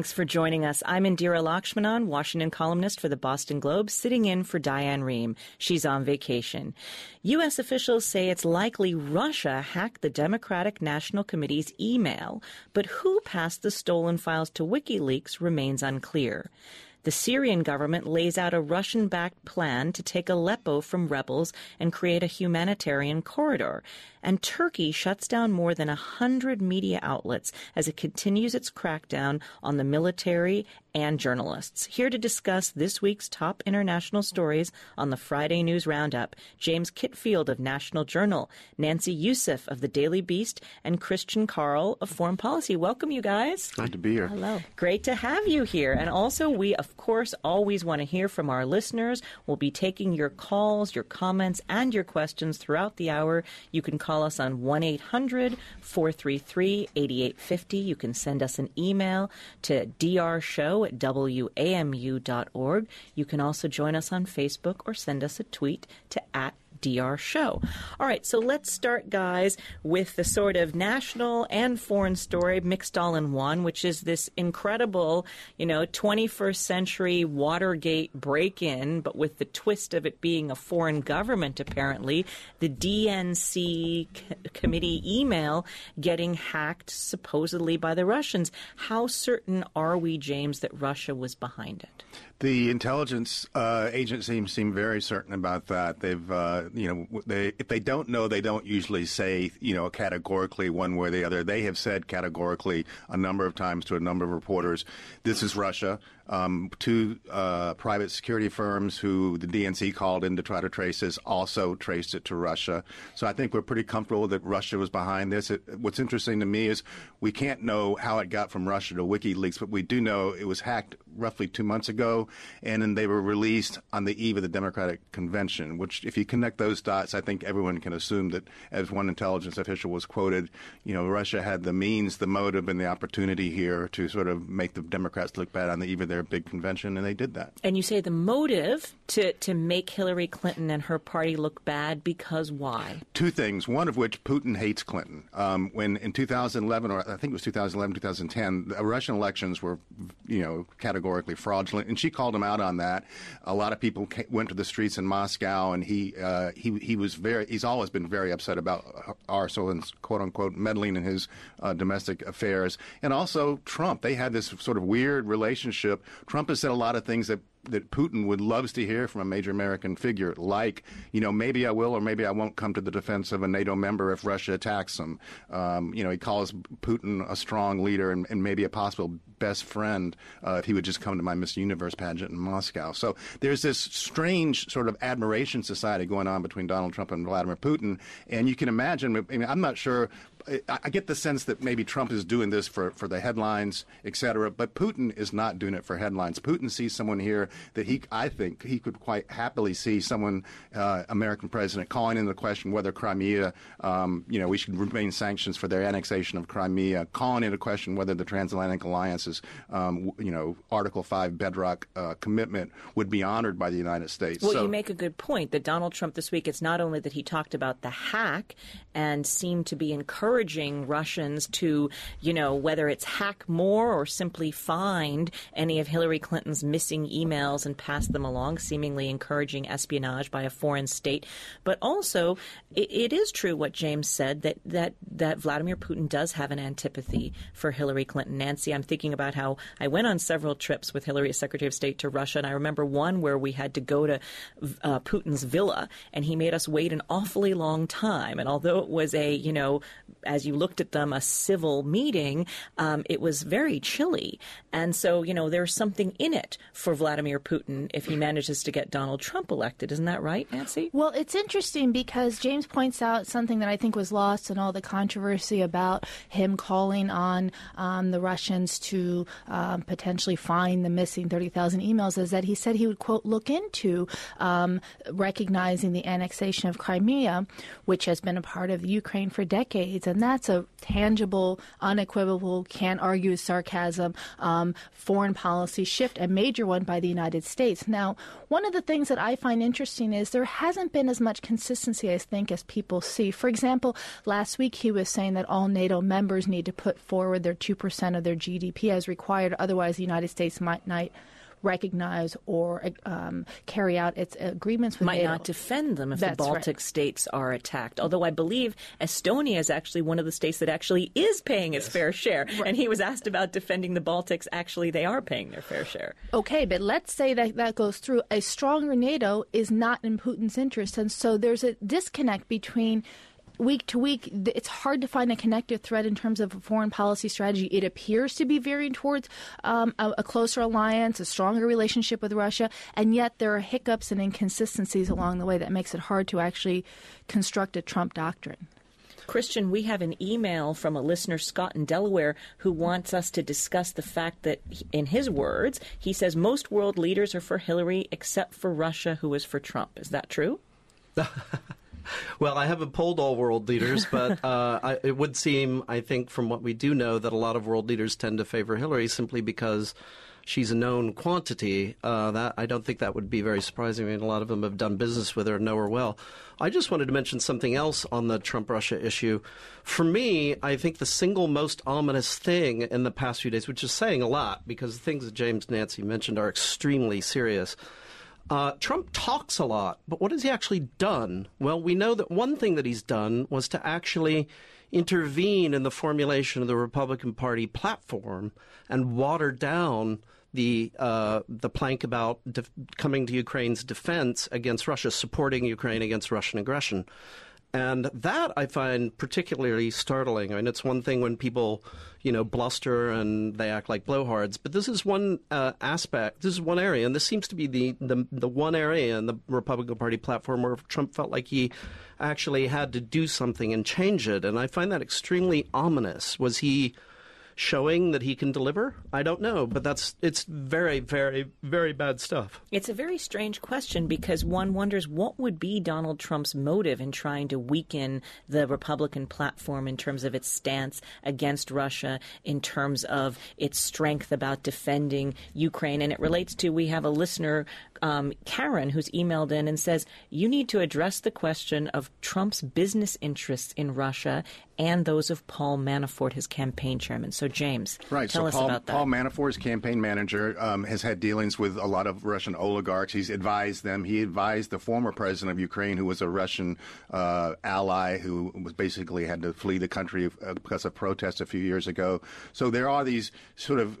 Thanks for joining us. I'm Indira Lakshmanan, Washington columnist for the Boston Globe, sitting in for Diane Rehm. She's on vacation. U.S. officials say it's likely Russia hacked the Democratic National Committee's email, but who passed the stolen files to WikiLeaks remains unclear. The Syrian government lays out a Russian backed plan to take Aleppo from rebels and create a humanitarian corridor. And Turkey shuts down more than a hundred media outlets as it continues its crackdown on the military and journalists. Here to discuss this week's top international stories on the Friday News Roundup, James Kitfield of National Journal, Nancy Youssef of the Daily Beast, and Christian Caryl of Foreign Policy. Welcome, you guys. Glad to be here. Hello. Great to have you here. And also, we, of course, always want to hear from our listeners. We'll be taking your calls, your comments, and your questions throughout the hour. You can call us on 1 800 433 8850. You can send us an email to drshow at wamu.org. You can also join us on Facebook or send us a tweet to at DR show. All right, so let's start, guys, with the sort of national and foreign story mixed all in one, which is this incredible, you know, 21st century Watergate break in, but with the twist of it being a foreign government, apparently. The DNC c- committee email getting hacked supposedly by the Russians. How certain are we, James, that Russia was behind it? The intelligence uh, agencies seem very certain about that. They've, uh, you know, they, if they don't know, they don't usually say, you know, categorically one way or the other. They have said categorically a number of times to a number of reporters, this is Russia. Um, two uh, private security firms who the DNC called in to try to trace this also traced it to Russia. So I think we're pretty comfortable that Russia was behind this. It, what's interesting to me is we can't know how it got from Russia to WikiLeaks, but we do know it was hacked roughly two months ago, and then they were released on the eve of the Democratic Convention. Which, if you connect those dots, I think everyone can assume that, as one intelligence official was quoted, you know, Russia had the means, the motive, and the opportunity here to sort of make the Democrats look bad on the eve of their their big convention, and they did that. And you say the motive to, to make Hillary Clinton and her party look bad because why? Two things. One of which Putin hates Clinton. Um, when in 2011, or I think it was 2011, 2010, the Russian elections were, you know, categorically fraudulent, and she called him out on that. A lot of people went to the streets in Moscow, and he uh, he he was very. He's always been very upset about our so quote unquote meddling in his uh, domestic affairs, and also Trump. They had this sort of weird relationship Trump has said a lot of things that that Putin would loves to hear from a major American figure, like, you know, maybe I will or maybe I won't come to the defense of a NATO member if Russia attacks him. Um, you know, he calls Putin a strong leader and, and maybe a possible best friend uh, if he would just come to my Miss Universe pageant in Moscow. So there's this strange sort of admiration society going on between Donald Trump and Vladimir Putin, and you can imagine. I mean, I'm not sure I get the sense that maybe Trump is doing this for, for the headlines, et cetera, but Putin is not doing it for headlines. Putin sees someone here that he, I think, he could quite happily see someone, uh, American president, calling into question whether Crimea, um, you know, we should remain sanctions for their annexation of Crimea, calling into question whether the transatlantic um, you know, Article 5 bedrock uh, commitment would be honored by the United States. Well, so, you make a good point that Donald Trump this week, it's not only that he talked about the hack and seemed to be encouraging Russians to, you know, whether it's hack more or simply find any of Hillary Clinton's missing emails and pass them along, seemingly encouraging espionage by a foreign state. But also, it, it is true what James said that, that, that Vladimir Putin does have an antipathy for Hillary Clinton. Nancy, I'm thinking about how I went on several trips with Hillary as Secretary of State to Russia, and I remember one where we had to go to uh, Putin's villa, and he made us wait an awfully long time. And although it was a, you know, as you looked at them, a civil meeting, um, it was very chilly. And so, you know, there's something in it for Vladimir Putin if he manages to get Donald Trump elected. Isn't that right, Nancy? Well, it's interesting because James points out something that I think was lost in all the controversy about him calling on um, the Russians to um, potentially find the missing 30,000 emails is that he said he would, quote, look into um, recognizing the annexation of Crimea, which has been a part of Ukraine for decades and that's a tangible, unequivocal, can't argue sarcasm, um, foreign policy shift, a major one by the United States. Now, one of the things that I find interesting is there hasn't been as much consistency, I think, as people see. For example, last week he was saying that all NATO members need to put forward their 2% of their GDP as required, otherwise, the United States might not recognize or um, carry out its agreements with might NATO. not defend them if That's the Baltic right. states are attacked. Although I believe Estonia is actually one of the states that actually is paying its fair share. And he was asked about defending the Baltics. Actually, they are paying their fair share. Okay, but let's say that that goes through. A stronger NATO is not in Putin's interest, and so there's a disconnect between. Week to week, it's hard to find a connective thread in terms of a foreign policy strategy. It appears to be veering towards um, a, a closer alliance, a stronger relationship with Russia, and yet there are hiccups and inconsistencies along the way that makes it hard to actually construct a Trump doctrine. Christian, we have an email from a listener, Scott in Delaware, who wants us to discuss the fact that, in his words, he says most world leaders are for Hillary except for Russia, who is for Trump. Is that true? Well, I haven't polled all world leaders, but uh, I, it would seem, I think, from what we do know, that a lot of world leaders tend to favor Hillary simply because she's a known quantity. Uh, that I don't think that would be very surprising. I mean, a lot of them have done business with her and know her well. I just wanted to mention something else on the Trump-Russia issue. For me, I think the single most ominous thing in the past few days, which is saying a lot because the things that James Nancy mentioned are extremely serious. Uh, Trump talks a lot, but what has he actually done? Well, we know that one thing that he's done was to actually intervene in the formulation of the Republican Party platform and water down the uh, the plank about def- coming to Ukraine's defense against Russia, supporting Ukraine against Russian aggression. And that I find particularly startling. I mean, it's one thing when people, you know, bluster and they act like blowhards, but this is one uh, aspect, this is one area, and this seems to be the, the, the one area in the Republican Party platform where Trump felt like he actually had to do something and change it. And I find that extremely ominous. Was he showing that he can deliver? I don't know, but that's it's very, very, very bad stuff. It's a very strange question because one wonders what would be Donald Trump's motive in trying to weaken the Republican platform in terms of its stance against Russia, in terms of its strength about defending Ukraine. And it relates to we have a listener, um, Karen, who's emailed in and says, You need to address the question of Trump's business interests in Russia and those of Paul Manafort, his campaign chairman. So, James, Right. tell so us Paul, about that. Paul Manafort's campaign manager um, has had dealings with a lot of Russian oligarchs. He's advised them. He advised the former president of Ukraine, who was a Russian uh, ally, who was basically had to flee the country uh, because of protests a few years ago. So there are these sort of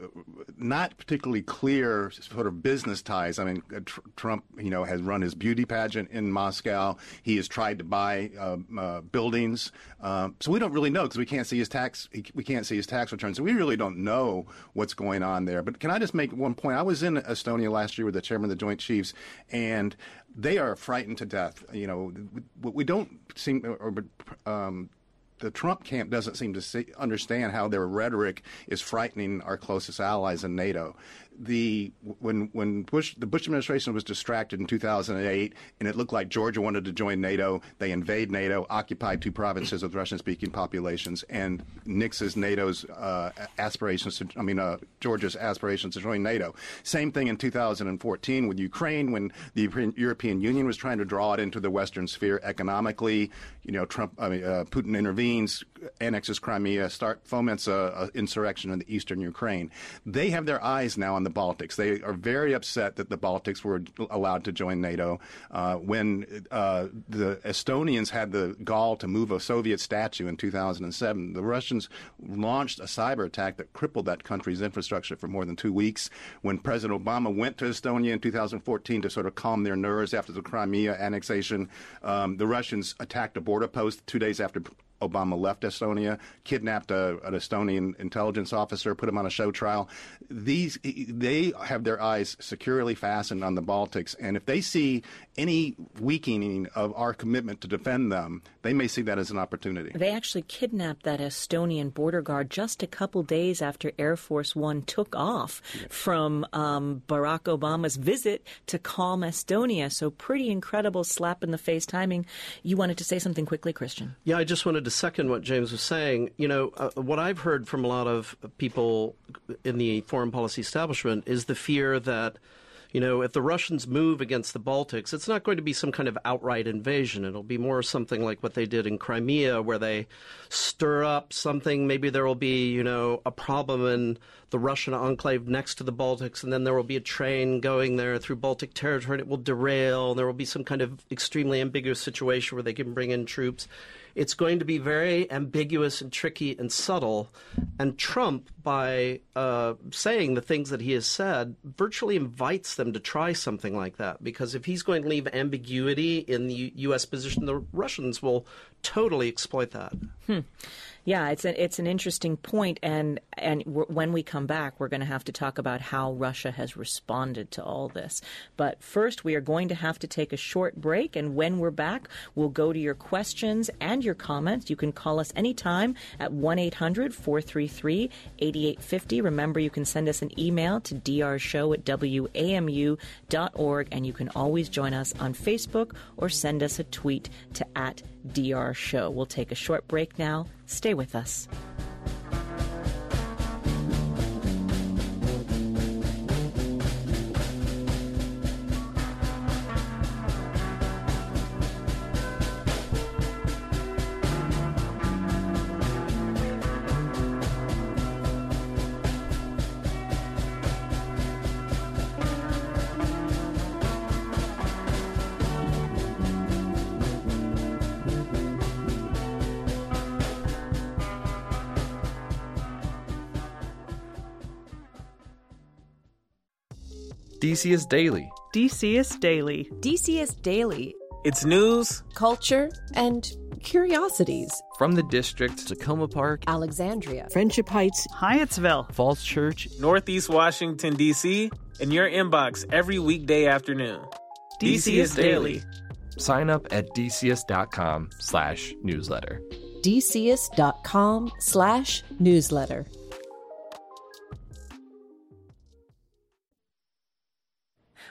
not particularly clear sort of business ties. I mean, tr- Trump, you know, has run his beauty pageant in Moscow. He has tried to buy uh, uh, buildings. Um, so we don't really know because we can't see his tax. We can't see his tax returns. So we really don't know what's going on there. But can I just make one point? I was in Estonia last year with the chairman of the Joint Chiefs, and they are frightened to death. You know, we, we don't seem or. Um, the Trump camp doesn't seem to see, understand how their rhetoric is frightening our closest allies in NATO. The when when Bush the Bush administration was distracted in 2008, and it looked like Georgia wanted to join NATO, they invade NATO, occupy two provinces with Russian-speaking populations, and nixes NATO's uh, aspirations. To, I mean, uh, Georgia's aspirations to join NATO. Same thing in 2014 with Ukraine, when the European Union was trying to draw it into the Western sphere economically. You know, Trump, I mean, uh, Putin intervenes, annexes Crimea, start foments a, a insurrection in the eastern Ukraine. They have their eyes now on the Baltics. They are very upset that the Baltics were allowed to join NATO. Uh, when uh, the Estonians had the gall to move a Soviet statue in 2007, the Russians launched a cyber attack that crippled that country's infrastructure for more than two weeks. When President Obama went to Estonia in 2014 to sort of calm their nerves after the Crimea annexation, um, the Russians attacked a border post two days after Obama left Estonia, kidnapped a, an Estonian intelligence officer, put him on a show trial. These they have their eyes securely fastened on the Baltics, and if they see any weakening of our commitment to defend them, they may see that as an opportunity. They actually kidnapped that Estonian border guard just a couple days after Air Force One took off from um, Barack Obama's visit to calm Estonia. So, pretty incredible slap in the face timing. You wanted to say something quickly, Christian? Yeah, I just wanted to to second what James was saying. You know, uh, what I've heard from a lot of people in the foreign policy establishment is the fear that you know, if the Russians move against the Baltics, it's not going to be some kind of outright invasion. It'll be more something like what they did in Crimea, where they stir up something. Maybe there will be, you know, a problem in the Russian enclave next to the Baltics, and then there will be a train going there through Baltic territory, and it will derail. And there will be some kind of extremely ambiguous situation where they can bring in troops it's going to be very ambiguous and tricky and subtle. And Trump, by uh, saying the things that he has said, virtually invites them to try something like that. Because if he's going to leave ambiguity in the U.S. position, the Russians will totally exploit that. Hmm. Yeah, it's a, it's an interesting point, and and when we come back, we're going to have to talk about how Russia has responded to all this. But first, we are going to have to take a short break, and when we're back, we'll go to your questions and your comments. You can call us anytime at 1-800-433-8850. Remember, you can send us an email to drshow at wamu.org, and you can always join us on Facebook or send us a tweet to at drshow. We'll take a short break now. Stay with us. DCist Daily. DCist Daily. DCist Daily. It's news, culture, and curiosities from the district, Takoma Park, Alexandria, Friendship Heights, Hyattsville, Falls Church, Northeast Washington, D.C., in your inbox every weekday afternoon. DCist, DCist Daily. Sign up at dcist.com slash newsletter. dcist.com slash newsletter.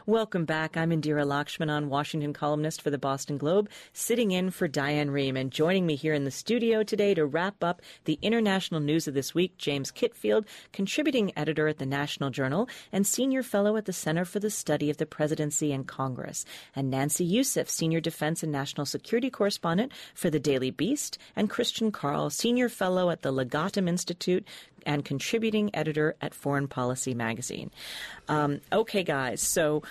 Welcome back. I'm Indira Lakshmanan, Washington columnist for the Boston Globe, sitting in for Diane Rehm. And joining me here in the studio today to wrap up the international news of this week, James Kitfield, contributing editor at the National Journal and senior fellow at the Center for the Study of the Presidency and Congress, and Nancy Youssef, senior defense and national security correspondent for the Daily Beast, and Christian Caryl, senior fellow at the Legatum Institute, and contributing editor at Foreign Policy magazine. Um, okay, guys, so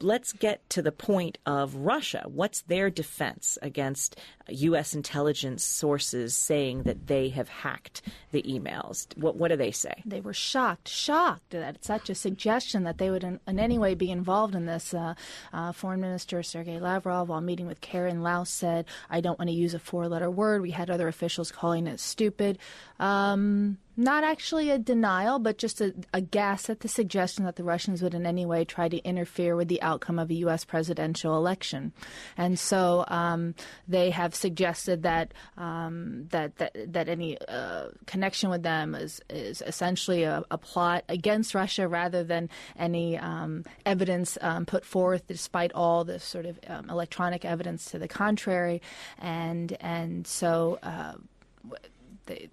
let's get to the point of Russia. What's their defense against U.S. intelligence sources saying that they have hacked the emails? What, what do they say? They were shocked, shocked that such a suggestion that they would in, in any way be involved in this. Uh, uh, Foreign Minister Sergei Lavrov, while meeting with Kerry in Laos, said, I don't want to use a four letter word. We had other officials calling it stupid. Um, not actually a denial, but just a, a, guess at the suggestion that the Russians would in any way try to interfere with the outcome of a U.S. presidential election. And so um, they have suggested that um, that, that that any uh, connection with them is is essentially a, a, plot against Russia rather than any um, evidence um, put forth, despite all this sort of um, electronic evidence to the contrary. And and so. Uh, they,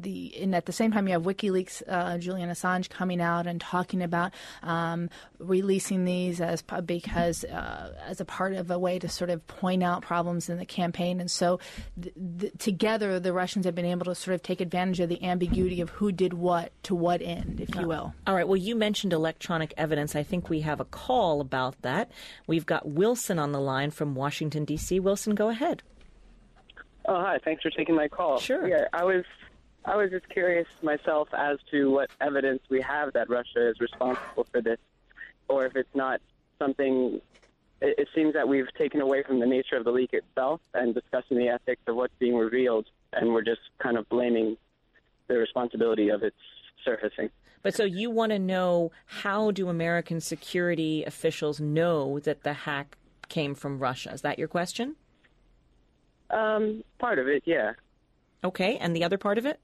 the and at the same time you have WikiLeaks, uh, Julian Assange coming out and talking about um, releasing these as because uh, as a part of a way to sort of point out problems in the campaign, and so th- th- together the Russians have been able to sort of take advantage of the ambiguity of who did what to what end, if you will. All right. Well, you mentioned electronic evidence. I think we have a call about that. We've got Wilson on the line from Washington D.C. Wilson, go ahead. Oh, hi. Thanks for taking my call. Sure. Yeah, I was I was just curious myself as to what evidence we have that Russia is responsible for this, or if it's not something. It, it seems that we've taken away from the nature of the leak itself and discussing the ethics of what's being revealed, and we're just kind of blaming the responsibility of its surfacing. But so you want to know how do American security officials know that the hack came from Russia? Is that your question? Um, part of it, yeah. Okay, and the other part of it?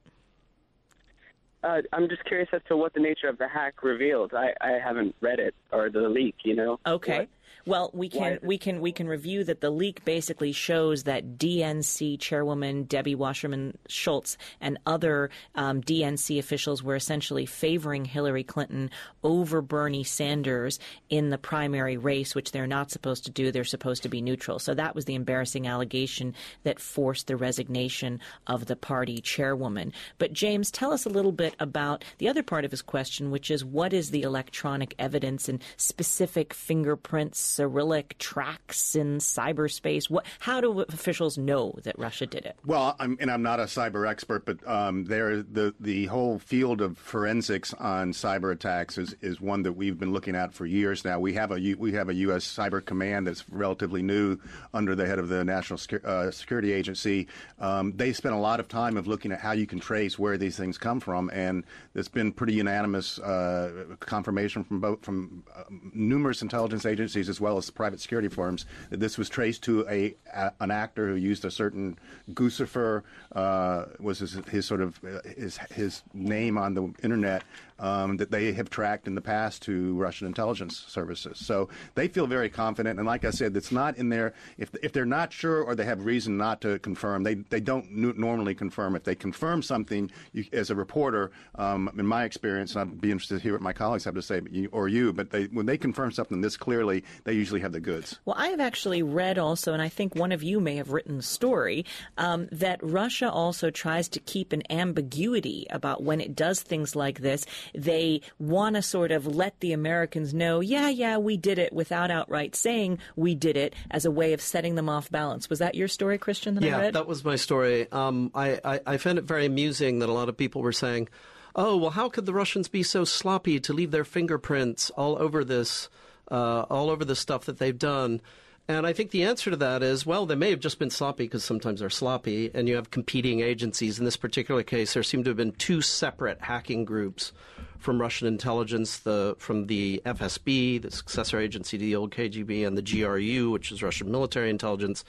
Uh, I'm just curious as to what the nature of the hack revealed. I, I haven't read it or the leak, you know. Okay. What, Well, we can we can we can review that the leak basically shows that DNC chairwoman Debbie Wasserman Schultz and other um, DNC officials were essentially favoring Hillary Clinton over Bernie Sanders in the primary race, which they're not supposed to do. They're supposed to be neutral. So that was the embarrassing allegation that forced the resignation of the party chairwoman. But James, tell us a little bit about the other part of his question, which is what is the electronic evidence and specific fingerprints, Cyrillic tracks in cyberspace? What? How do officials know that Russia did it? Well, I'm, and I'm not a cyber expert, but um, there the the whole field of forensics on cyber attacks is, is one that we've been looking at for years now. We have a we have a U.S. Cyber Command that's relatively new under the head of the National uh, Security Agency. Um, they spent a lot of time of looking at how you can trace where these things come from, and it's been pretty unanimous uh, confirmation from both from uh, numerous intelligence agencies as well as private security firms this was traced to a, a an actor who used a certain Guccifer uh, was his, his sort of uh, his his name on the internet um, that they have tracked in the past to Russian intelligence services. So they feel very confident. And like I said, it's not in there. If if they're not sure or they have reason not to confirm, they they don't normally confirm. If they confirm something, you, as a reporter, um, in my experience, and I'd be interested to hear what my colleagues have to say, you, or you, but they when they confirm something this clearly, they usually have the goods. Well, I have actually read also, and I think one of you may have written the story, um, that Russia also tries to keep an ambiguity about when it does things like this. They want to sort of let the Americans know, yeah, yeah, we did it without outright saying we did it as a way of setting them off balance. Was that your story, Christian, that yeah, I read? that was my story. Um, I, I, I found it very amusing that a lot of people were saying, "Oh, well, how could the Russians be so sloppy to leave their fingerprints all over this, uh, all over the stuff that they've done?" And I think the answer to that is, well, they may have just been sloppy because sometimes they're sloppy, and you have competing agencies. In this particular case, there seem to have been two separate hacking groups from Russian intelligence, the from the FSB, the successor agency to the old KGB, and the GRU, which is Russian military intelligence.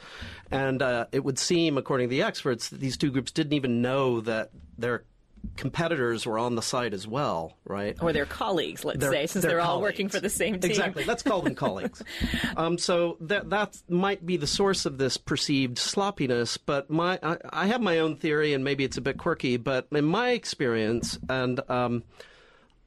And uh, it would seem, according to the experts, that these two groups didn't even know that their competitors were on the site as well, right? or their colleagues, let's They're- say, since they're they're, all working for the same team. Exactly. Let's call them colleagues. Um, so that that might be the source of this perceived sloppiness. But my I, I have my own theory, and maybe it's a bit quirky. But in my experience, and um,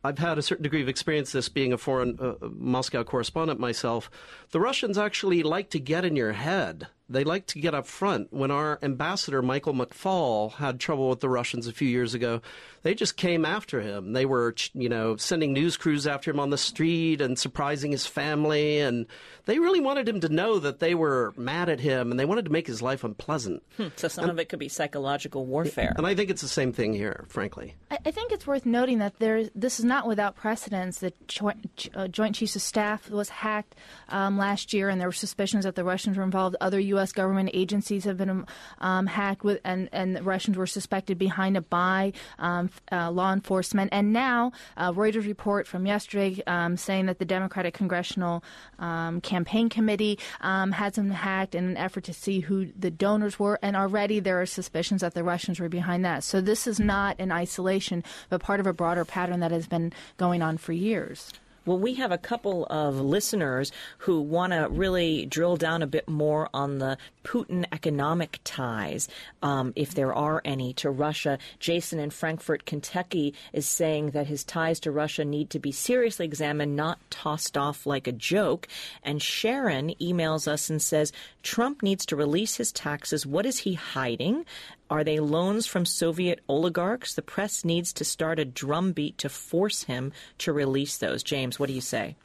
I've had a certain degree of experience this being a foreign uh, Moscow correspondent myself. The Russians actually like to get in your head. They like to get up front. When our ambassador Michael McFaul had trouble with the Russians a few years ago, they just came after him. They were, you know, sending news crews after him on the street and surprising his family, and they really wanted him to know that they were mad at him and they wanted to make his life unpleasant. So some of it could be psychological warfare. And I think it's the same thing here, frankly. I, I think it's worth noting that there, this is not without precedence. The Joint, uh, Joint Chiefs of Staff was hacked um, last year, and there were suspicions that the Russians were involved. Other U.S. government agencies have been um, hacked, with, and, and Russians were suspected behind it by um, uh, law enforcement. And now, uh, Reuters report from yesterday um, saying that the Democratic Congressional um, Campaign Committee um, had them hacked in an effort to see who the donors were, and already there are suspicions that the Russians were behind that. So this is not in isolation, but part of a broader pattern that has been going on for years. Well, we have a couple of listeners who want to really drill down a bit more on the Putin economic ties, um, if there are any, to Russia. Jason in Frankfort, Kentucky, is saying that his ties to Russia need to be seriously examined, not tossed off like a joke. And Sharon emails us and says Trump needs to release his taxes. What is he hiding? Are they loans from Soviet oligarchs? The press needs to start a drumbeat to force him to release those. James, what do you say?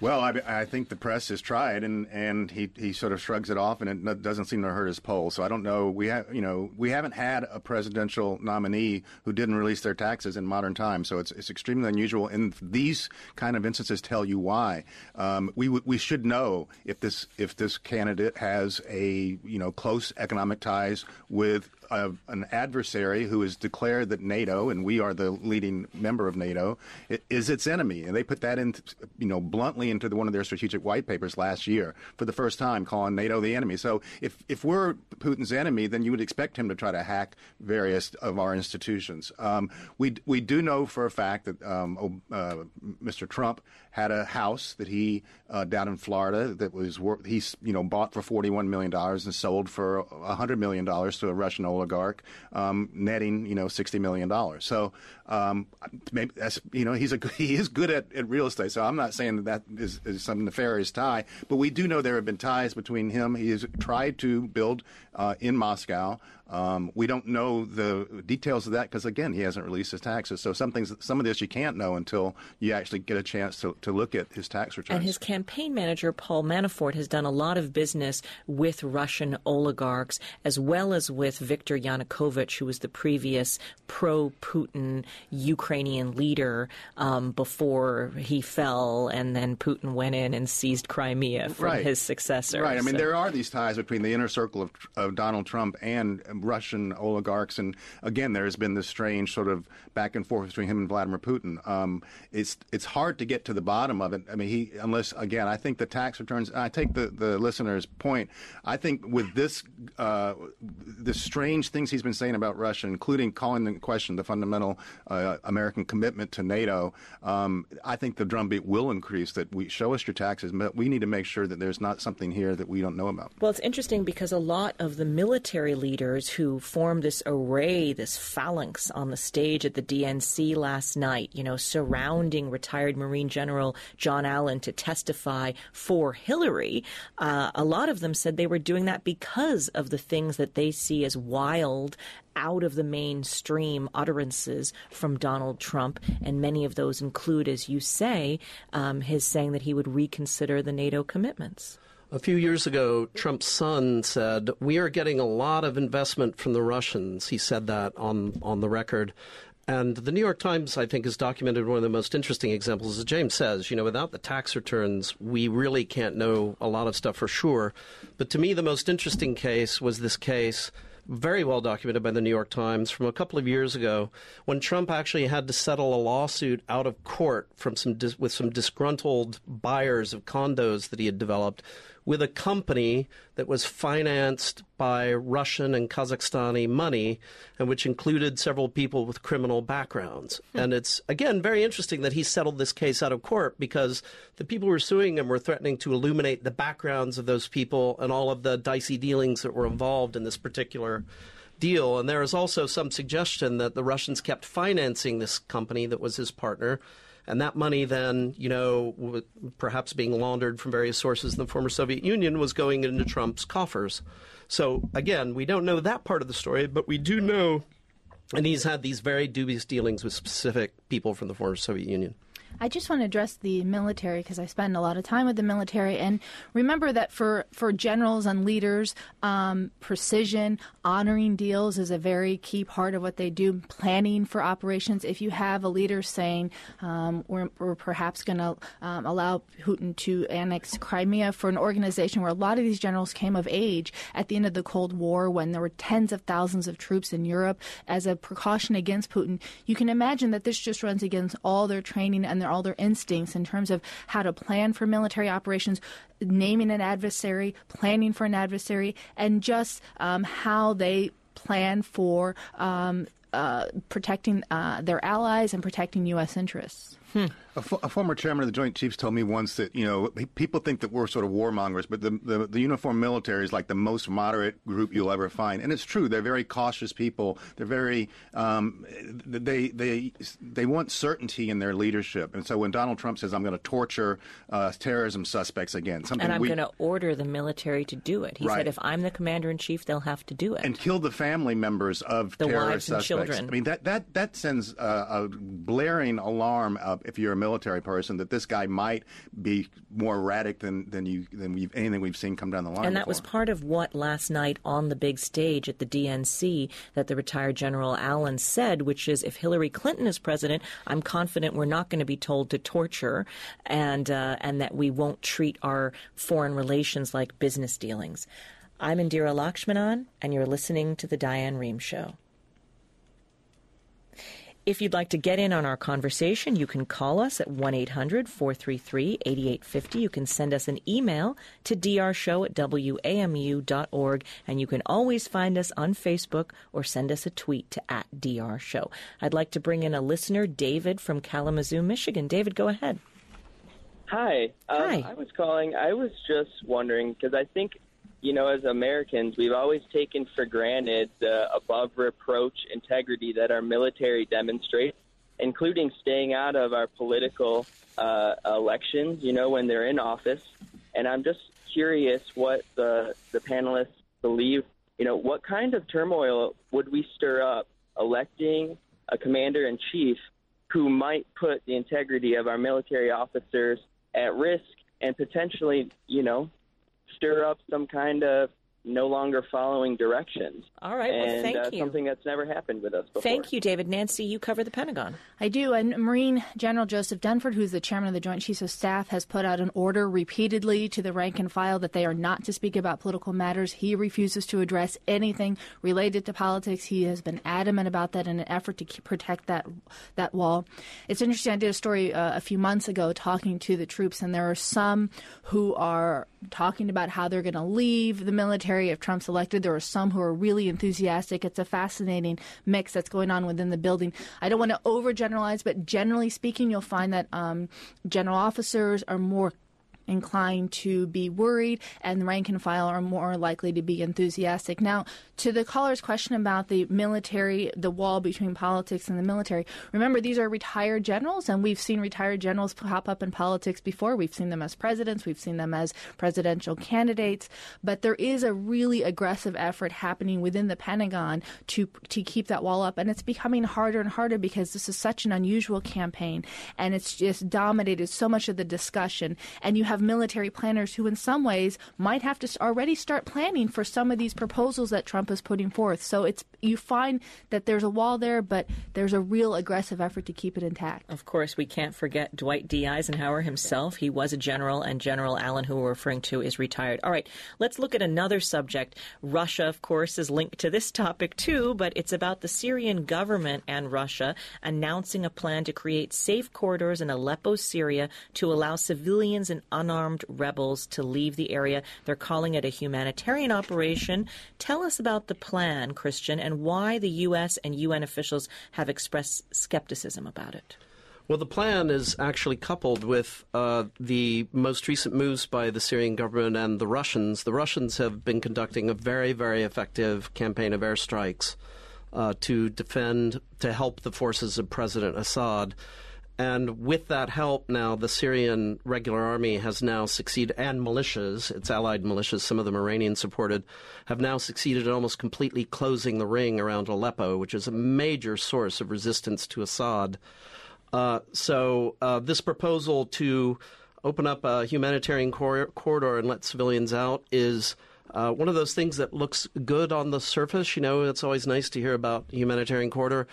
Well, I, I think the press has tried, and, and he, he sort of shrugs it off, and it doesn't seem to hurt his poll. So I don't know. We have you know we haven't had a presidential nominee who didn't release their taxes in modern times. So it's it's extremely unusual. And these kind of instances tell you why. Um, we w- we should know if this if this candidate has a you know close economic ties with an adversary who has declared that NATO, and we are the leading member of NATO, is its enemy, and they put that in, you know, bluntly into the, one of their strategic white papers last year for the first time, calling NATO the enemy. So if if we're Putin's enemy, then you would expect him to try to hack various of our institutions. Um, we we do know for a fact that um, uh, Mr. Trump had a house that he uh, down in Florida that was he's you know bought for forty one million dollars and sold for hundred million dollars to a Russian oligarch, um, netting you know sixty million dollars. So um, maybe that's you know he's a he is good at, at real estate. So I'm not saying that that is, is some nefarious tie, but we do know there have been ties between him. He has tried to build uh, in Moscow. Um, we don't know the details of that because again he hasn't released his taxes. So some things, some of this you can't know until you actually get a chance to, to look at his tax returns. And his campaign manager, Paul Manafort, has done a lot of business with Russian oligarchs, as well as with Viktor Yanukovych, who was the previous pro Putin Ukrainian leader um, before he fell, and then Putin went in and seized Crimea from Right. his successor. Right. I mean, So- there are these ties between the inner circle of, of Donald Trump and Russian oligarchs, and again, there has been this strange sort of back and forth between him and Vladimir Putin. Um, it's it's hard to get to the bottom of it. I mean, he unless again, I think the tax returns. I take the the listener's point. I think with this uh, the strange things he's been saying about Russia, including calling into question the fundamental uh, American commitment to NATO. Um, I think the drumbeat will increase. That we show us your taxes, but we need to make sure that there's not something here that we don't know about. Well, it's interesting because a lot of the military leaders who formed this array, this phalanx on the stage at the DNC last night, you know, surrounding retired Marine General John Allen to testify for Hillary, uh, a lot of them said they were doing that because of the things that they see as wild out of the mainstream utterances from Donald Trump, and many of those include, as you say, um, his saying that he would reconsider the NATO commitments. A few years ago, Trump's son said, "We are getting a lot of investment from the Russians." He said that on on the record. And the New York Times, I think, has documented one of the most interesting examples. As James says, you know, without the tax returns, we really can't know a lot of stuff for sure. But to me, the most interesting case was this case, very well documented by the New York Times, from a couple of years ago, when Trump actually had to settle a lawsuit out of court from some dis- with some disgruntled buyers of condos that he had developed with a company that was financed by Russian and Kazakhstani money, and which included several people with criminal backgrounds. Hmm. And it's, again, very interesting that he settled this case out of court because the people who were suing him were threatening to illuminate the backgrounds of those people and all of the dicey dealings that were involved in this particular deal. And there is also some suggestion that the Russians kept financing this company that was his partner. And that money then, you know, perhaps being laundered from various sources in the former Soviet Union was going into Trump's coffers. So again, we don't know that part of the story, but we do know, and he's had these very dubious dealings with specific people from the former Soviet Union. I just want to address the military because I spend a lot of time with the military, and remember that for for generals and leaders, um, precision, honoring deals is a very key part of what they do. Planning for operations. If you have a leader saying um, we're, we're perhaps going to um, allow Putin to annex Crimea for an organization where a lot of these generals came of age at the end of the Cold War, when there were tens of thousands of troops in Europe as a precaution against Putin, you can imagine that this just runs against all their training and their all their instincts in terms of how to plan for military operations, naming an adversary, planning for an adversary, and just um, how they plan for um, uh, protecting uh, their allies and protecting U.S. interests. A, fo- a former chairman of the Joint Chiefs told me once that you know people think that we're sort of warmongers, but the, the the uniformed military is like the most moderate group you'll ever find, and it's true. They're very cautious people. They're very um, they they they want certainty in their leadership, and so when Donald Trump says, "I'm going to torture uh, terrorism suspects again," something And I'm we, going to order the military to do it. He Right. said, if I'm the commander in chief, they'll have to do it. and kill the family members of The terrorist wives and suspects. children. I mean that that that sends uh, a blaring alarm up if you're a military person that this guy might be more erratic than than you than we've anything we've seen come down the line. and that was part of what last night on the big stage at the DNC that the retired General Allen said, which is if Hillary Clinton is president, I'm confident we're not going to be told to torture and, uh, and that we won't treat our foreign relations like business dealings. I'm Indira Lakshmanan, and you're listening to The Diane Rehm Show. If you'd like to get in on our conversation, you can call us at 1 800 433 8850. You can send us an email to drshow at wamu.org, and you can always find us on Facebook or send us a tweet to at drshow. I'd like to bring in a listener, David from Kalamazoo, Michigan. David, go ahead. Hi. Um, Hi. I was calling. I was just wondering because I think, you know, as Americans, we've always taken for granted the above reproach integrity that our military demonstrates, including staying out of our political uh, elections, you know, when they're in office. And I'm just curious what the, the panelists believe. You know, what kind of turmoil would we stir up electing a commander in chief who might put the integrity of our military officers at risk and potentially, you know, stir up some kind of no longer following directions. All right. Well, and thank uh, you. something that's never happened with us before. Thank you, David. Nancy, you cover the Pentagon. I do. And Marine General Joseph Dunford, who's the chairman of the Joint Chiefs of Staff, has put out an order repeatedly to the rank and file that they are not to speak about political matters. He refuses to address anything related to politics. He has been adamant about that in an effort to keep, protect that that wall. It's interesting. I did a story uh, a few months ago talking to the troops, and there are some who are talking about how they're going to leave the military if Trump's elected. There are some who are really enthusiastic. It's a fascinating mix that's going on within the building. I don't want to overgeneralize, but generally speaking, you'll find that um, general officers are more inclined to be worried, and rank and file are more likely to be enthusiastic. Now, to the caller's question about the military, the wall between politics and the military, remember these are retired generals, and we've seen retired generals pop up in politics before. We've seen them as presidents, we've seen them as presidential candidates, but there is a really aggressive effort happening within the Pentagon to to keep that wall up, and it's becoming harder and harder because this is such an unusual campaign, and it's just dominated so much of the discussion, and you have military planners who, in some ways, might have to already start planning for some of these proposals that Trump is putting forth. So it's you find that there's a wall there, but there's a real aggressive effort to keep it intact. Of course, we can't forget Dwight D. Eisenhower himself. He was a general, and General Allen, who we're referring to, is retired. All right, let's look at another subject. Russia, of course, is linked to this topic too, but it's about the Syrian government and Russia announcing a plan to create safe corridors in Aleppo, Syria, to allow civilians and unarmed rebels to leave the area. They're calling it a humanitarian operation. Tell us about the plan, Christian, and why the U.S. and UN officials have expressed skepticism about it. Well, the plan is actually coupled with uh, the most recent moves by the Syrian government and the Russians. The Russians have been conducting a very, very effective campaign of airstrikes uh, to defend, to help the forces of President Assad. And with that help, now the Syrian regular army has now succeeded, and militias, its allied militias, some of them Iranian supported, have now succeeded in almost completely closing the ring around Aleppo, which is a major source of resistance to Assad. Uh, so uh, this proposal to open up a humanitarian cor- corridor and let civilians out is uh, one of those things that looks good on the surface. You know, it's always nice to hear about humanitarian corridor.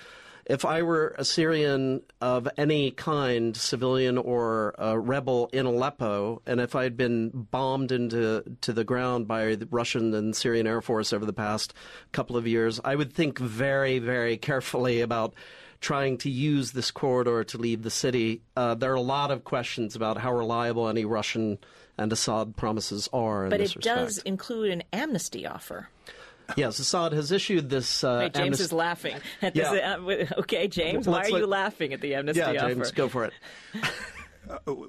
If I were a Syrian of any kind, civilian or rebel in Aleppo, and if I had been bombed into to the ground by the Russian and Syrian Air Force over the past couple of years, I would think very, very carefully about trying to use this corridor to leave the city. Uh, there are a lot of questions about how reliable any Russian and Assad promises are in But this it respect. does include an amnesty offer. Yes, Assad has issued this. Uh, Wait, James amnesty- is laughing. At this, Yeah. uh, okay, James, why are you laughing at the amnesty Yeah, offer? James, go for it.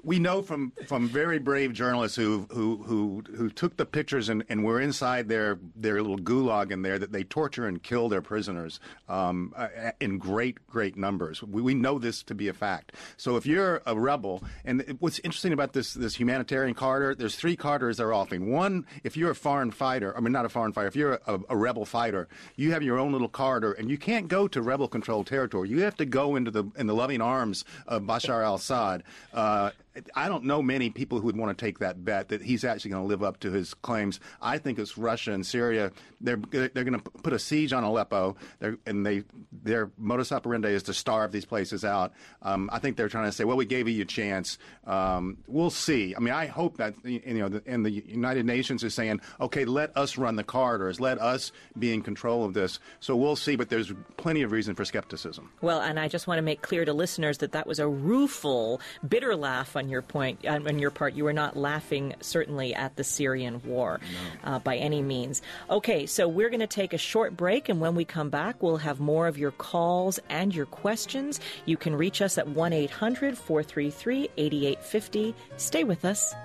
we know from, from very brave journalists who who who, who took the pictures and, and were inside their their little gulag in there that they torture and kill their prisoners um, uh, in great great numbers. We, we know this to be a fact. So if you're a rebel, and what's interesting about this this humanitarian corridor, there's three corridors they're offering. One, if you're a foreign fighter, I mean not a foreign fighter, if you're a, a rebel fighter, you have your own little corridor, and you can't go to rebel controlled territory. You have to go into the in the loving arms of Bashar al-Assad. Uh, uh, I don't know many people who would want to take that bet that he's actually going to live up to his claims. I think it's Russia and Syria. They're they're going to put a siege on Aleppo, they're, and they their modus operandi is to starve these places out. Um, I think they're trying to say, well, we gave you a chance. Um, we'll see. I mean, I hope that you know, the, and the United Nations is saying, okay, let us run the corridors, let us be in control of this. So we'll see. But there's plenty of reason for skepticism. Well, and I just want to make clear to listeners that that was a rueful, bitter laugh on your point, on your part. You were not laughing, certainly, at the Syrian war no. uh, by any means. Okay, so we're going to take a short break, and when we come back, we'll have more of your calls and your questions. You can reach us at 1 800 433 8850. Stay with us.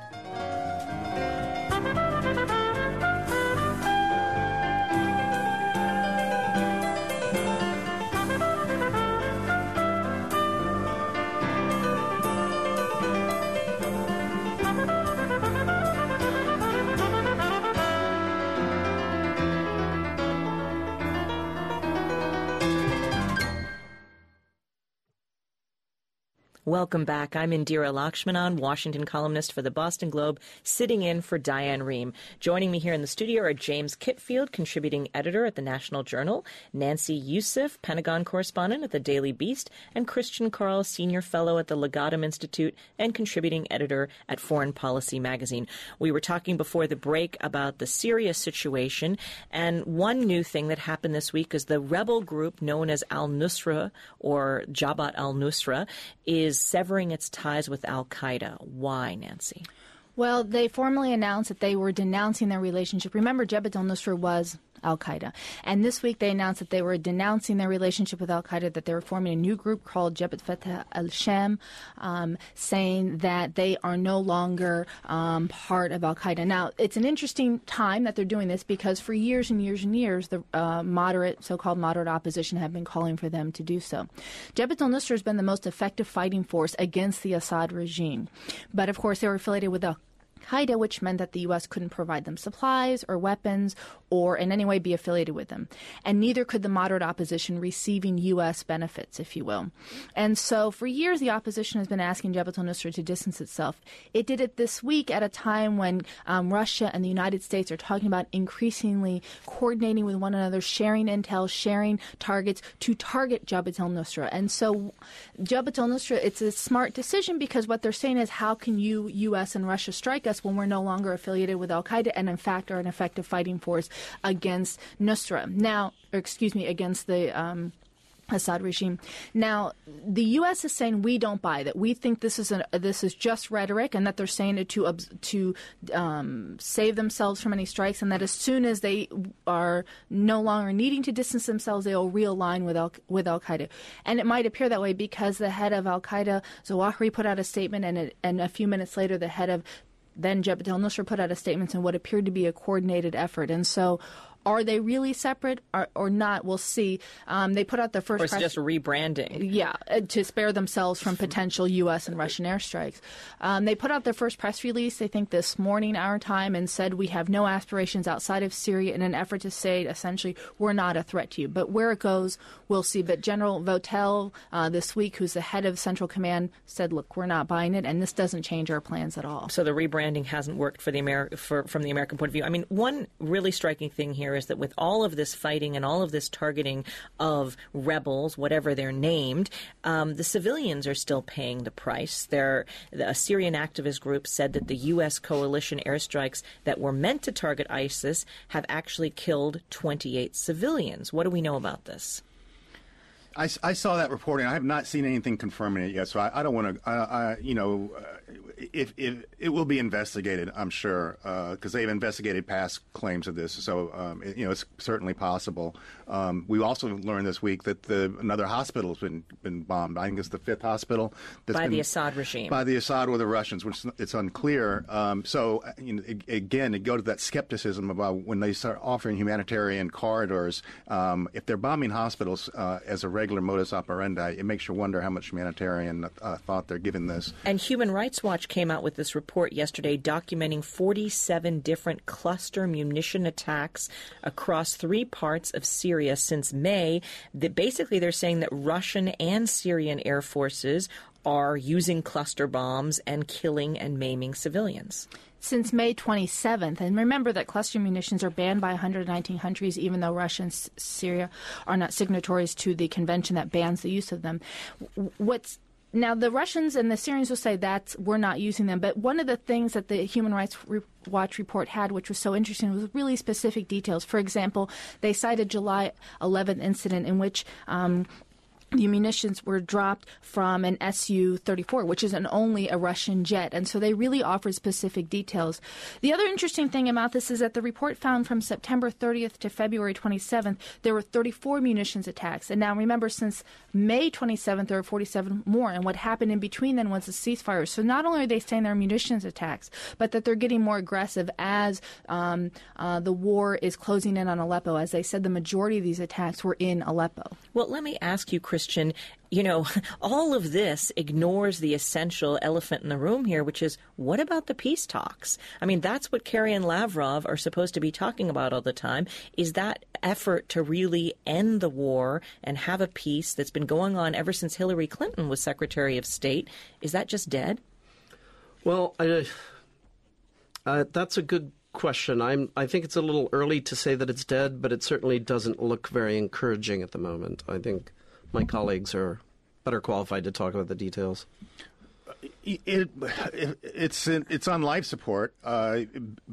Welcome back. I'm Indira Lakshmanan, Washington columnist for the Boston Globe, sitting in for Diane Rehm. Joining me here in the studio are James Kitfield, contributing editor at the National Journal, Nancy Youssef, Pentagon correspondent at the Daily Beast, and Christian Caryl, senior fellow at the Legatum Institute and contributing editor at Foreign Policy magazine. We were talking before the break about the Syria situation, and one new thing that happened this week is the rebel group known as Al Nusra or Jabhat al Nusra is severing its ties with Al Qaeda. Why, Nancy? Well, they formally announced that they were denouncing their relationship. Remember, Jabhat al Nusra was Al Qaeda. And this week they announced that they were denouncing their relationship with Al Qaeda, that they were forming a new group called Jabhat Fatah al Sham, um, saying that they are no longer um, part of Al Qaeda. Now, it's an interesting time that they're doing this because for years and years and years, the uh, moderate, so called moderate opposition have been calling for them to do so. Jabhat al Nusra has been the most effective fighting force against the Assad regime. But of course, they were affiliated with Al Qaeda, which meant that the U.S. couldn't provide them supplies or weapons or in any way be affiliated with them. And neither could the moderate opposition receiving U.S. benefits, if you will. And so for years, the opposition has been asking Jabhat al-Nusra to distance itself. It did it this week at a time when um, Russia and the United States are talking about increasingly coordinating with one another, sharing intel, sharing targets to target Jabhat al-Nusra. And so Jabhat al-Nusra, it's a smart decision because what they're saying is how can you, U.S. and Russia, strike us when we're no longer affiliated with al-Qaeda and in fact are an effective fighting force against Nusra. Now, or excuse me, against the um, Assad regime. Now, the U.S. is saying we don't buy that. We think this is a, this is just rhetoric, and that they're saying it to to um, save themselves from any strikes, and that as soon as they are no longer needing to distance themselves, they will realign with Al with Al Qaeda. And it might appear that way because the head of Al Qaeda, Zawahiri, put out a statement, and it, and a few minutes later, the head of then Jabhat al-Nusra put out a statement in what appeared to be a coordinated effort. And so are they really separate or, or not? We'll see. Um, they put out their first. Or it's press- just rebranding. Yeah, uh, to spare themselves from potential U.S. and Russian airstrikes. Um, they put out their first press release, I think, this morning, our time, and said we have no aspirations outside of Syria in an effort to say essentially we're not a threat to you. But where it goes, we'll see. But General Votel uh, this week, who's the head of Central Command, said, "Look, we're not buying it, and this doesn't change our plans at all." So the rebranding hasn't worked for the Ameri- for, from the American point of view. I mean, one really striking thing here is that with all of this fighting and all of this targeting of rebels, whatever they're named, um, the civilians are still paying the price. There, a Syrian activist group said that the U.S. coalition airstrikes that were meant to target ISIS have actually killed 28 civilians. What do we know about this? I, I, saw that reporting. I have not seen anything confirming it yet, so I, I don't want to. I, I, you know, uh, if, if, it will be investigated, I'm sure, because uh, they've investigated past claims of this. So um, it, you know, it's certainly possible. Um, we also learned this week that the, another hospital has been been bombed. I think it's the fifth hospital by been, the Assad regime. By the Assad or the Russians, which it's unclear. Um, so uh, you know, again, it goes to that skepticism about when they start offering humanitarian corridors. Um, if they're bombing hospitals uh, as a regular modus operandi, it makes you wonder how much humanitarian uh, thought they're giving this. And Human Rights Watch came out with this report yesterday documenting 47 different cluster munition attacks across three parts of Syria since May. That basically they're saying that Russian and Syrian air forces are using cluster bombs and killing and maiming civilians. Since May 27th. And remember that cluster munitions are banned by 119 countries, even though Russia and S- Syria are not signatories to the convention that bans the use of them. What's now the Russians and the Syrians will say that we're not using them, but one of the things that the Human Rights Re- Watch report had, which was so interesting, was really specific details. For example, they cited July 11th incident in which um, the munitions were dropped from an Su 34, which is an only a Russian jet. And so they really offered specific details. The other interesting thing about this is that the report found from September 30th to February 27th, there were 34 munitions attacks. And now remember, since May 27th, there were 47 more. And what happened in between then was a ceasefire. So not only are they saying there are munitions attacks, but that they're getting more aggressive as um, uh, the war is closing in on Aleppo. As they said, the majority of these attacks were in Aleppo. Well, let me ask you, Christian, you know, all of this ignores the essential elephant in the room here, which is what about the peace talks? I mean, that's what Kerry and Lavrov are supposed to be talking about all the time, is that effort to really end the war and have a peace that's been going on ever since Hillary Clinton was Secretary of State. Is that just dead? Well, I, uh, that's a good question. I'm. I think it's a little early to say that it's dead, but it certainly doesn't look very encouraging at the moment. I think my colleagues are better qualified to talk about the details. It, it, it's it's on life support. Uh,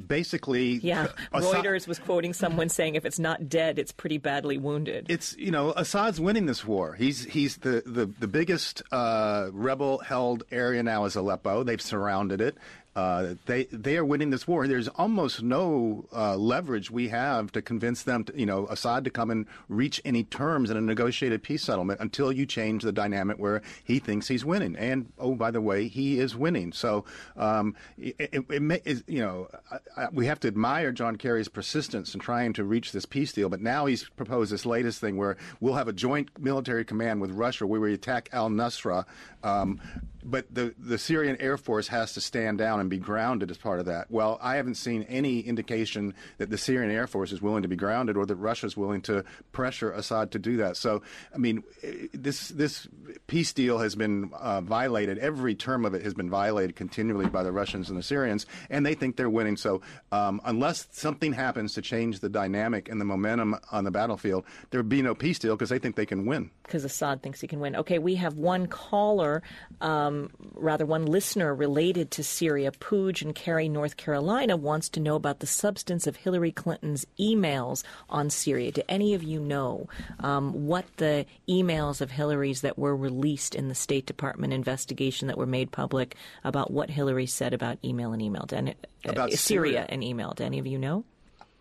basically, Yeah. Assad- Reuters was quoting someone saying if it's not dead, it's pretty badly wounded. It's you know Assad's winning this war. He's he's the the, the biggest uh, rebel held area now is Aleppo. They've surrounded it. Uh, they they are winning this war. There's almost no uh, leverage we have to convince them, to, you know, Assad to come and reach any terms in a negotiated peace settlement until you change the dynamic where he thinks he's winning. And oh, by the way, he is winning. So um, it, it, it may, you know, I, I, we have to admire John Kerry's persistence in trying to reach this peace deal. But now he's proposed this latest thing where we'll have a joint military command with Russia where we attack al Nusra. Um, but the, the Syrian Air Force has to stand down and be grounded as part of that. Well, I haven't seen any indication that the Syrian Air Force is willing to be grounded or that Russia is willing to pressure Assad to do that. So, I mean, this this peace deal has been uh, violated. Every term of it has been violated continually by the Russians and the Syrians, and they think they're winning. So, um, unless something happens to change the dynamic and the momentum on the battlefield, there would be no peace deal because they think they can win. because Assad thinks he can win. Okay, we have one caller, um, rather one listener related to Syria. Pooj in Cary, North Carolina, wants to know about the substance of Hillary Clinton's emails on Syria. Do any of you know um, what the emails of Hillary's that were released in the State Department investigation that were made public about what Hillary said about email and email? Do any- About uh, Syria Syria? and email. Do any of you know?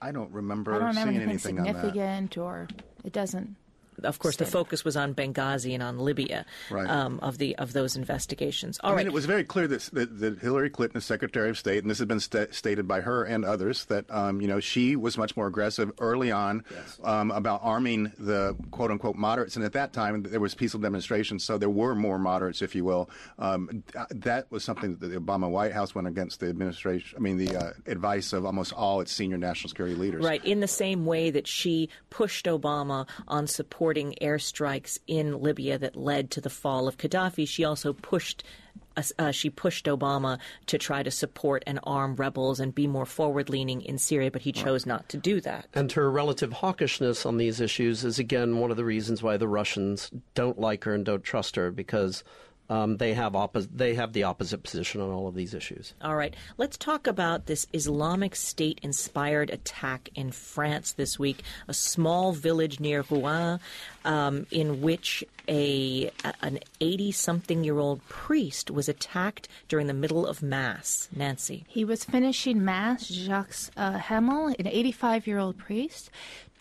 I don't remember I don't remember seeing anything anything on that. significant, or it doesn't. Of course, the State. focus was on Benghazi and on Libya Right. um, of the of those investigations. All I right. mean, it was very clear that, that, that Hillary Clinton, as Secretary of State, and this has been sta stated by her and others, that um, you know she was much more aggressive early on um, about arming the quote unquote moderates, and at that time there was peaceful demonstrations, so there were more moderates, if you will. Um, th- that was something that the Obama White House went against the administration. I mean, the uh, advice of almost all its senior national security leaders. Right, in the same way that she pushed Obama on supporting airstrikes in Libya that led to the fall of Gaddafi, she also pushed. Uh, uh, she pushed Obama to try to support and arm rebels and be more forward-leaning in Syria, but he chose not to do that. And her relative hawkishness on these issues is again one of the reasons why the Russians don't like her and don't trust her because um, they have oppo- they have the opposite position on all of these issues. All right, let's talk about this Islamic State inspired attack in France this week. A small village near Rouen, um, in which a an 80 something year old priest was attacked during the middle of Mass. Nancy. He was finishing Mass, Jacques uh, Hamel, an 85 year old priest.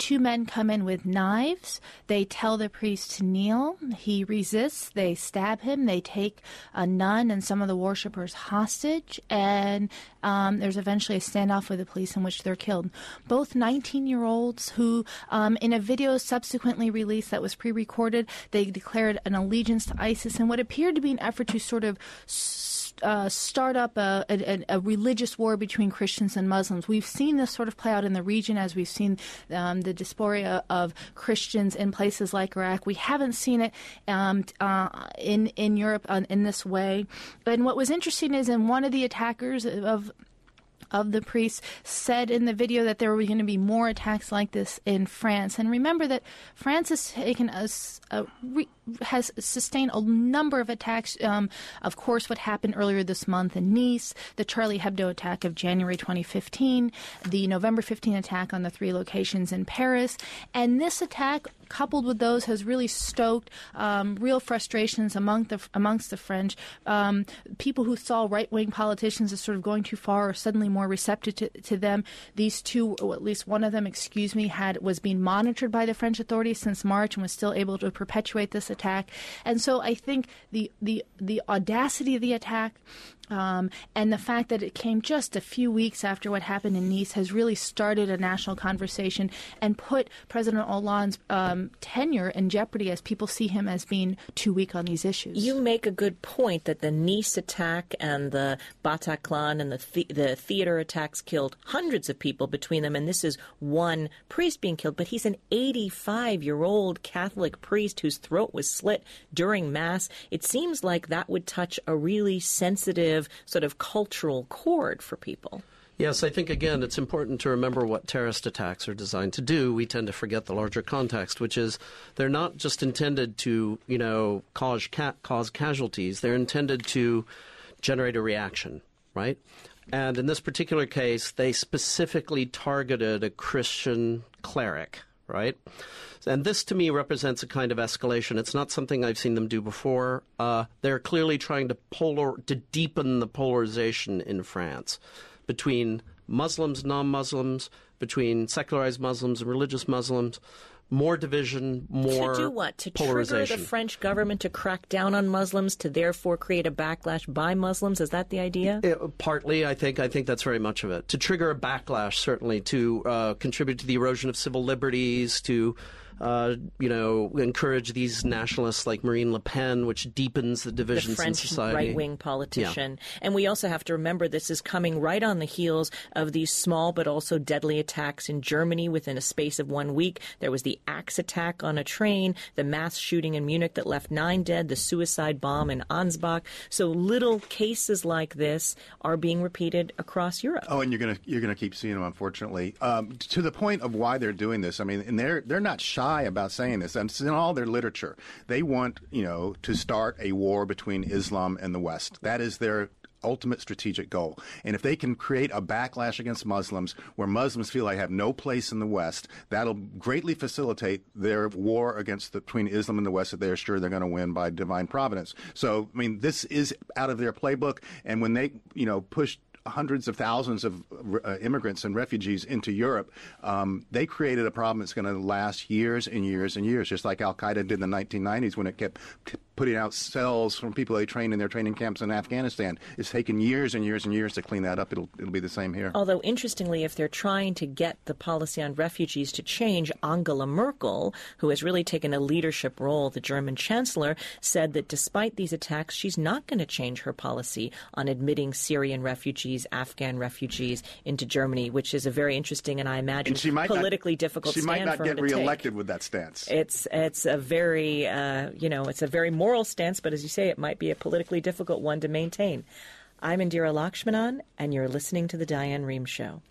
Two men come in with knives. They tell the priest to kneel. He resists. They stab him. They take a nun and some of the worshippers hostage. And um, there's eventually a standoff with the police in which they're killed. Both 19 year olds who, um, in a video subsequently released that was pre recorded, they declared an allegiance to ISIS in what appeared to be an effort to sort of uh, start up a, a, a, religious war between Christians and Muslims. We've seen this sort of play out in the region as we've seen um, the dysphoria of Christians in places like Iraq. We haven't seen it um, uh, in in Europe uh, in this way. And what was interesting is in one of the attackers of of the priests said in the video that there were going to be more attacks like this in France. And remember that France has taken a, a has sustained a number of attacks. Um, of course, what happened earlier this month in Nice, the Charlie Hebdo attack of January 2015, the November 15 attack on the three locations in Paris, and this attack coupled with those, has really stoked um, real frustrations among the, amongst the French. Um, people who saw right wing politicians as sort of going too far are suddenly more receptive to, to them. These two, or at least one of them, excuse me, had was being monitored by the French authorities since March and was still able to perpetuate this attack. And so I think the the the audacity of the attack, um, and the fact that it came just a few weeks after what happened in Nice has really started a national conversation and put President Hollande's um, tenure in jeopardy as people see him as being too weak on these issues. You make a good point that the Nice attack and the Bataclan and the, th- the theater attacks killed hundreds of people between them, and this is one priest being killed, but he's an 85 year old Catholic priest whose throat was slit during Mass. It seems like that would touch a really sensitive sort of cultural chord for people. Yes, I think again it's important to remember what terrorist attacks are designed to do. We tend to forget the larger context, which is they're not just intended to, you know, cause ca- cause casualties. They're intended to generate a reaction, right? And in this particular case, they specifically targeted a Christian cleric, right? And this to me represents a kind of escalation. It's not something I've seen them do before. Uh, they're clearly trying to polar to deepen the polarization in France between Muslims, non-Muslims, between secularized Muslims and religious Muslims. More division, more to do what to trigger the French government to crack down on Muslims, to therefore create a backlash by Muslims. Is that the idea? It, partly, I think. I think that's very much of it. To trigger a backlash, certainly, to uh, contribute to the erosion of civil liberties, to uh, you know, encourage these nationalists like Marine Le Pen, which deepens the divisions the French in society. right-wing politician. Yeah. And we also have to remember this is coming right on the heels of these small but also deadly attacks in Germany within a space of one week. There was the axe attack on a train, the mass shooting in Munich that left nine dead, the suicide bomb in Ansbach. So little cases like this are being repeated across Europe. Oh, and you're gonna you're gonna keep seeing them, unfortunately. Um, to the point of why they're doing this. I mean, and they're they're not shy about saying this. And it's in all their literature. They want, you know, to start a war between Islam and the West. That is their ultimate strategic goal. And if they can create a backlash against Muslims where Muslims feel they have no place in the West, that'll greatly facilitate their war against the, between Islam and the West that they are sure they're going to win by divine providence. So, I mean, this is out of their playbook. And when they, you know, push hundreds of thousands of uh, immigrants and refugees into Europe, um, they created a problem that's going to last years and years and years, just like Al Qaeda did in the 1990s when it kept putting out cells from people they trained in their training camps in Afghanistan. It's taken years and years and years to clean that up. It'll it'll be the same here. Although interestingly, if they're trying to get the policy on refugees to change, Angela Merkel, who has really taken a leadership role, the German chancellor, said that despite these attacks, she's not going to change her policy on admitting Syrian refugees, Afghan refugees into Germany, which is a very interesting and I imagine and politically not, difficult. She might not get reelected take. with that stance. It's it's a very uh, you know it's a very moral moral stance, but as you say, it might be a politically difficult one to maintain. I'm Indira Lakshmanan, and you're listening to The Diane Rehm Show.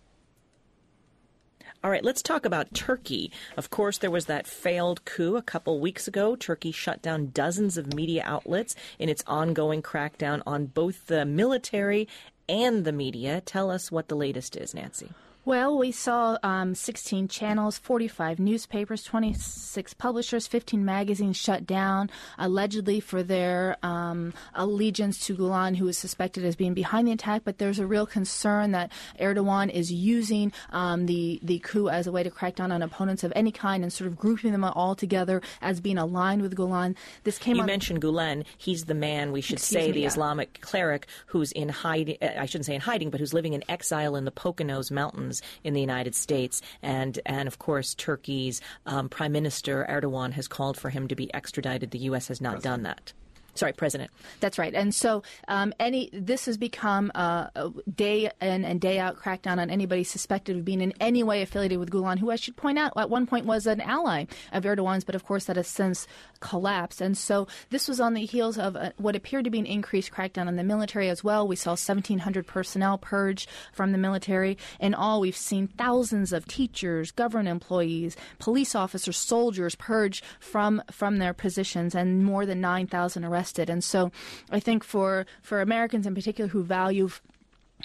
All right, let's talk about Turkey. Of course, there was that failed coup a couple weeks ago. Turkey shut down dozens of media outlets in its ongoing crackdown on both the military and the media. Tell us what the latest is, Nancy. Well, we saw um, 16 channels, 45 newspapers, 26 publishers, 15 magazines shut down, allegedly for their um, allegiance to Gulen, who is suspected as being behind the attack. But there's a real concern that Erdogan is using um, the the coup as a way to crack down on opponents of any kind and sort of grouping them all together as being aligned with Gulen. This came. You on- mentioned Gulen. He's the man we should Excuse say me, the yeah. Islamic cleric who's in hiding. I shouldn't say in hiding, but who's living in exile in the Poconos Mountains in the United States. And, and of course, Turkey's um, Prime Minister Erdogan has called for him to be extradited. The U.S. has not President. done that. Sorry, president. That's right. And so um, any this has become uh, a day in and day out crackdown on anybody suspected of being in any way affiliated with Gulen, who I should point out at one point was an ally of Erdogan's, but of course that has since collapsed. And so this was on the heels of uh what appeared to be an increased crackdown on the military as well. We saw 1,700 personnel purged from the military. In all, we've seen thousands of teachers, government employees, police officers, soldiers purged from from their positions, and more than 9,000 arrested. And so, I think for for Americans in particular who value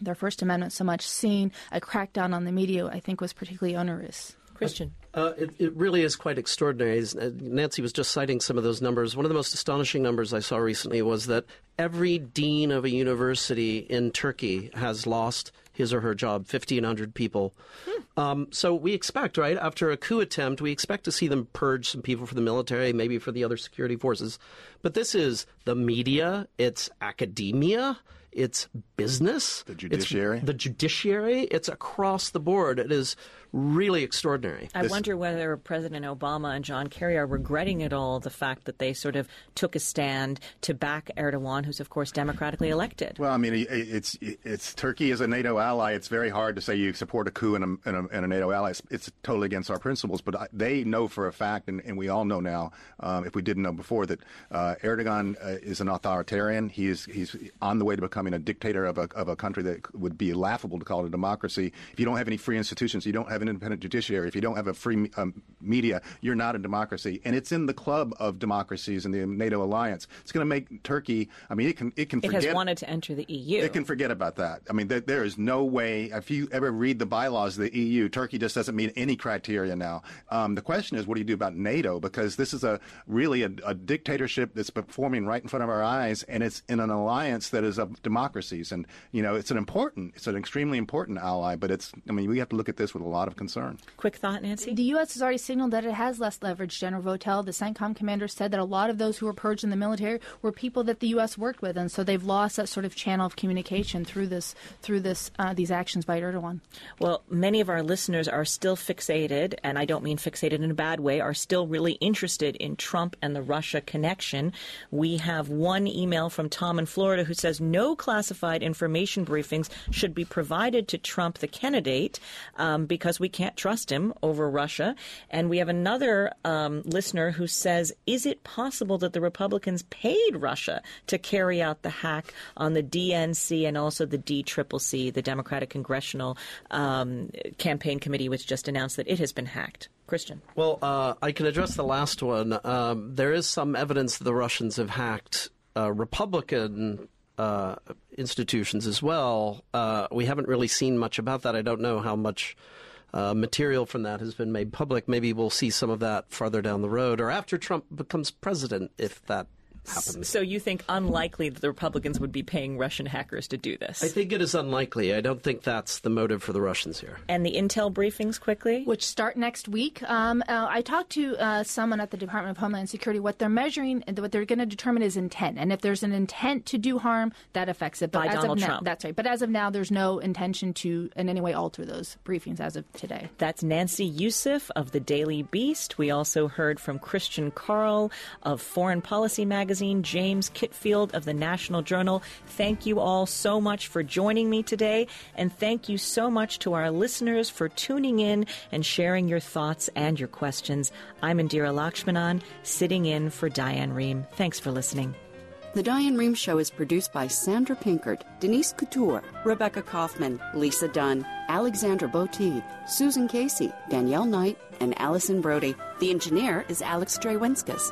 their First Amendment so much, seeing a crackdown on the media, I think, was particularly onerous. Christian. Uh, it, it really is quite extraordinary. Uh, Nancy was just citing some of those numbers. One of the most astonishing numbers I saw recently was that every dean of a university in Turkey has lost his or her job, 1,500 people. Um, so we expect, right, after a coup attempt, we expect to see them purge some people for the military, maybe for the other security forces. But this is the media, it's academia, it's business, The judiciary. it's the judiciary. It's across the board. It is really extraordinary. I wonder whether President Obama and John Kerry are regretting at all the fact that they sort of took a stand to back Erdogan, who's of course democratically elected. Well, I mean, it's it's Turkey is a NATO ally. It's very hard to say you support a coup in a, in a, in a NATO ally. It's, it's totally against our principles. But I, they know for a fact, and, and we all know now, um, if we didn't know before, that uh, Erdogan uh, is an authoritarian. He is he's on the way to becoming a dictator of a of a country that would be laughable to call it a democracy. If you don't have any free institutions, you don't have an independent judiciary. If you don't have a free um, media, you're not a democracy. And it's in the club of democracies in the NATO alliance. It's going to make Turkey. I mean, it can it can forget. It forget. has wanted to enter the EU. It can forget about that. I mean, there, there is no way. If you ever read the bylaws of the EU, Turkey just doesn't meet any criteria now. Um, the question is, what do you do about NATO? Because this is a really a, a dictatorship that's performing right in front of our eyes, and it's in an alliance that is of democracies. And you know, it's an important, it's an extremely important ally. But it's, I mean, we have to look at this with a lot of concern. Quick thought, Nancy. The U.S. has already signaled that it has less leverage. General Votel, the CENTCOM commander, said that a lot of those who were purged in the military were people that the U.S. worked with, and so they've lost that sort of channel of communication through this through this uh, these actions by Erdogan. Well, many of our listeners are still fixated, and I don't mean fixated in a bad way, are still really interested in Trump and the Russia connection. We have one email from Tom in Florida who says no classified information briefings should be provided to Trump, the candidate, um, because we can't trust him over Russia. And we have another um, listener who says, is it possible that the Republicans paid Russia to carry out the hack on the DNC and also the DCCC, the Democratic Congressional um, Campaign Committee, which just announced that it has been hacked? Christian. Well, uh, I can address the last one. Um, there is some evidence that the Russians have hacked uh, Republican uh, institutions as well. Uh, we haven't really seen much about that. I don't know how much. Uh, material from that has been made public. Maybe we'll see some of that farther down the road or after Trump becomes president, if that happens. So you think unlikely that the Republicans would be paying Russian hackers to do this? I think it is unlikely. I don't think that's the motive for the Russians here. and the intel briefings quickly? which start next week. Um, uh, I talked to uh, someone at the Department of Homeland Security. What they're measuring, and what they're going to determine is intent. And if there's an intent to do harm, that affects it. But By as Donald of now, Trump. That's right. But as of now, there's no intention to in any way alter those briefings as of today. That's Nancy Youssef of the Daily Beast. We also heard from Christian Caryl of Foreign Policy Magazine, James Kitfield of the National Journal. Thank you all so much for joining me today, and thank you so much to our listeners for tuning in and sharing your thoughts and your questions. I'm Indira Lakshmanan, sitting in for Diane Rehm. Thanks for listening. The Diane Rehm Show is produced by Sandra Pinkard, Denise Couture, Rebecca Kaufman, Lisa Dunn, Alexandra Boteed, Susan Casey, Danielle Knight, and Allison Brody. The engineer is Alex Drewinskas.